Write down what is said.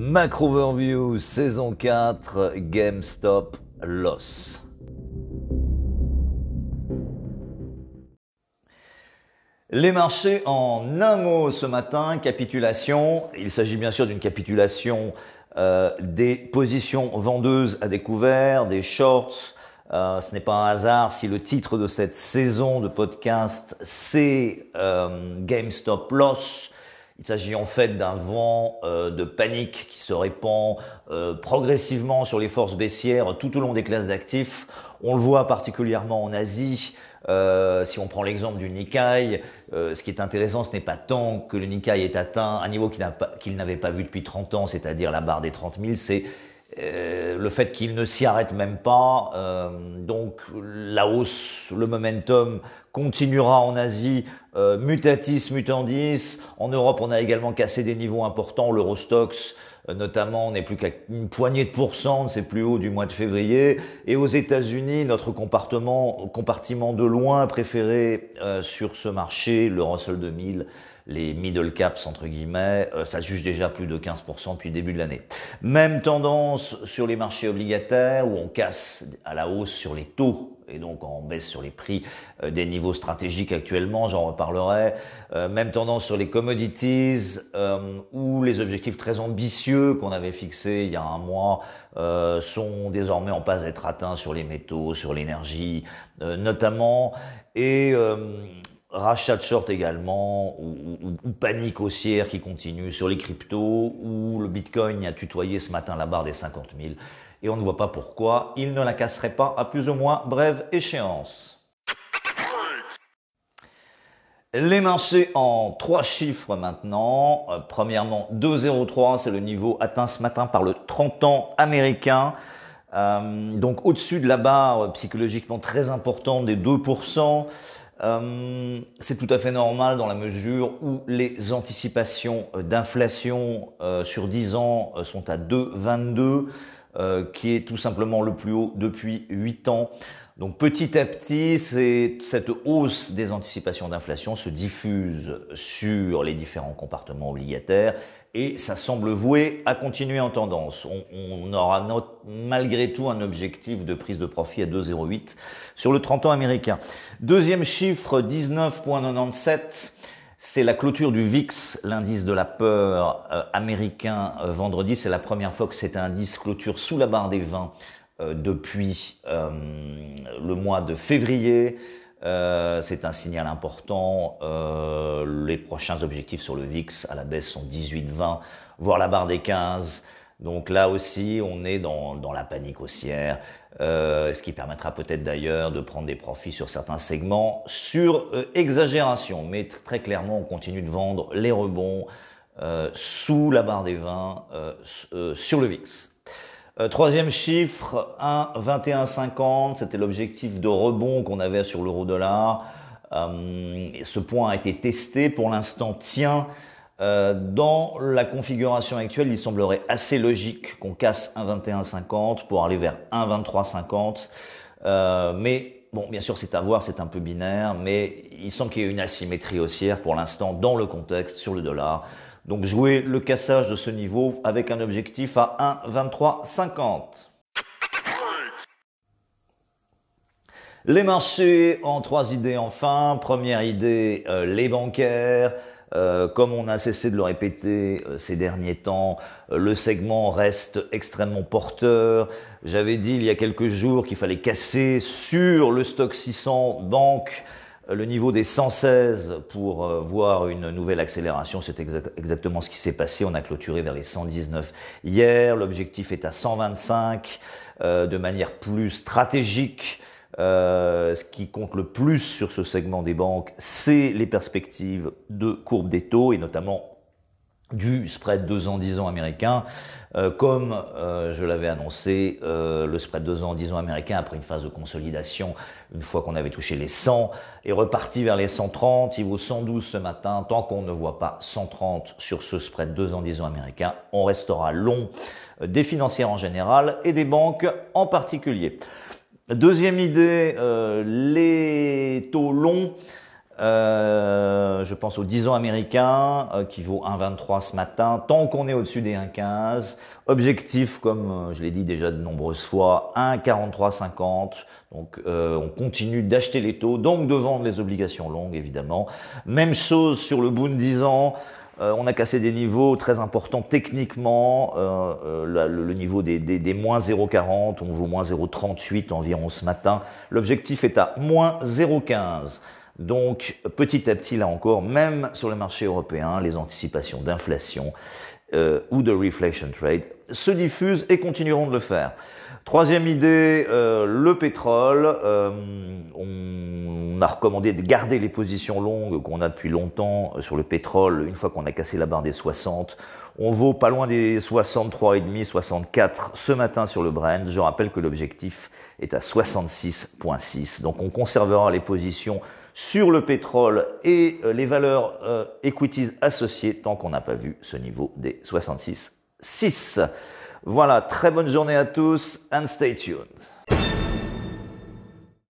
Macro Overview, saison 4, GameStop Loss. Les marchés en un mot ce matin, capitulation. Il s'agit bien sûr d'une capitulation euh, des positions vendeuses à découvert, des shorts. Euh, ce n'est pas un hasard si le titre de cette saison de podcast c'est euh, GameStop Loss. Il s'agit en fait d'un vent euh, de panique qui se répand euh, progressivement sur les forces baissières tout au long des classes d'actifs. On le voit particulièrement en Asie. Euh, si on prend l'exemple du Nikkei, ce qui est intéressant, ce n'est pas tant que le Nikkei ait atteint un niveau qu'il n'avait pas vu depuis 30 ans, c'est-à-dire la barre des 30 000, c'est le fait qu'il ne s'y arrête même pas. donc la hausse, le momentum continuera en Asie, euh, mutatis mutandis. En Europe, on a également cassé des niveaux importants. L'Eurostox, euh, notamment, n'est plus qu'à une poignée de pourcents c'est plus haut du mois de février. Et aux États-Unis, notre compartiment, compartiment de loin préféré euh, sur ce marché, le Russell 2000, les middle caps entre guillemets, euh, ça juge déjà plus de 15% depuis le début de l'année. Même tendance sur les marchés obligataires où on casse à la hausse sur les taux et donc en baisse sur les prix euh, des niveaux stratégiques actuellement, j'en reparlerai. Euh, même tendance sur les commodities, où les objectifs très ambitieux qu'on avait fixés il y a un mois sont désormais en passe d'être atteints sur les métaux, sur l'énergie notamment. Et rachat de short également, ou, panique haussière qui continue sur les cryptos, où le Bitcoin a tutoyé ce matin la barre des 50 000 et on ne voit pas pourquoi il ne la casserait pas à plus ou moins brève échéance. Les marchés en trois chiffres maintenant. Euh, premièrement, 2,03, c'est le niveau atteint ce matin par le 30 ans américain. Euh, donc au-dessus de la barre psychologiquement très importante des 2%. C'est tout à fait normal dans la mesure où les anticipations d'inflation sur 10 ans sont à 2,22. Euh, qui est tout simplement le plus haut depuis 8 ans. Donc petit à petit, cette hausse des anticipations d'inflation se diffuse sur les différents compartiments obligataires et ça semble voué à continuer en tendance. On, aura malgré tout un objectif de prise de profit à 2,08 sur le 30 ans américain. Deuxième chiffre, 19,97 c'est la clôture du VIX, l'indice de la peur euh, américain euh, vendredi. C'est la première fois que cet indice clôture sous la barre des 20 euh, depuis le mois de février. c'est un signal important. les prochains objectifs sur le VIX à la baisse sont 18-20, voire la barre des 15. Donc là aussi, on est dans, dans la panique haussière, euh, ce qui permettra peut-être d'ailleurs de prendre des profits sur certains segments sur euh, exagération. Mais très clairement, on continue de vendre les rebonds euh, sous la barre des 20 euh, sur le VIX. Troisième chiffre, 1,2150, c'était l'objectif de rebond qu'on avait sur l'euro-dollar. ce point a été testé, pour l'instant tient. Euh, dans la configuration actuelle, il semblerait assez logique qu'on casse un 21,50 pour aller vers un 23,50. Euh, mais bon, bien sûr, c'est à voir, c'est un peu binaire, mais il semble qu'il y ait une asymétrie haussière pour l'instant dans le contexte sur le dollar. Donc jouer le cassage de ce niveau avec un objectif à 1,2350. Les marchés en trois idées enfin. Première idée, euh, les bancaires. Euh, comme on a cessé de le répéter euh, ces derniers temps, le segment reste extrêmement porteur. J'avais dit il y a quelques jours qu'il fallait casser sur le stock 600 banque le niveau des 116 pour voir une nouvelle accélération. C'est exactement ce qui s'est passé. On a clôturé vers les 119 hier. L'objectif est à 125 de manière plus stratégique. Euh, ce qui compte le plus sur ce segment des banques, c'est les perspectives de courbe des taux et notamment du spread 2 ans 10 ans américain. Euh, comme euh, je l'avais annoncé, le spread 2 ans 10 ans américain, après une phase de consolidation, une fois qu'on avait touché les 100, est reparti vers les 130. Il vaut 112 ce matin. Tant qu'on ne voit pas 130 sur ce spread 2 ans 10 ans américain, on restera long des financières en général et des banques en particulier. Deuxième idée, euh, les taux longs Euh, je pense au 10 ans américain euh, qui vaut 1,23 ce matin. Tant qu'on est au-dessus des 1,15, objectif comme euh, je l'ai dit déjà de nombreuses fois, 1,4350. Donc on continue d'acheter les taux, donc de vendre les obligations longues évidemment. Même chose sur le Bund 10 ans. on a cassé des niveaux très importants techniquement. le, niveau des, des, des moins 0,40, on vaut moins 0,38 environ ce matin. L'objectif est à moins 0,15. Donc petit à petit, là encore, même sur le marché européen, les anticipations d'inflation euh, ou de reflation trade se diffusent et continueront de le faire. Troisième idée, euh, le pétrole. Euh, on a recommandé de garder les positions longues qu'on a depuis longtemps sur le pétrole une fois qu'on a cassé la barre des 60. On vaut pas loin des 63,5, 64 ce matin sur le Brent. Je rappelle que l'objectif est à 66,6. Donc on conservera les positions sur le pétrole et euh, les valeurs euh, equities associées tant qu'on n'a pas vu ce niveau des 66,6. Voilà, très bonne journée à tous and stay tuned.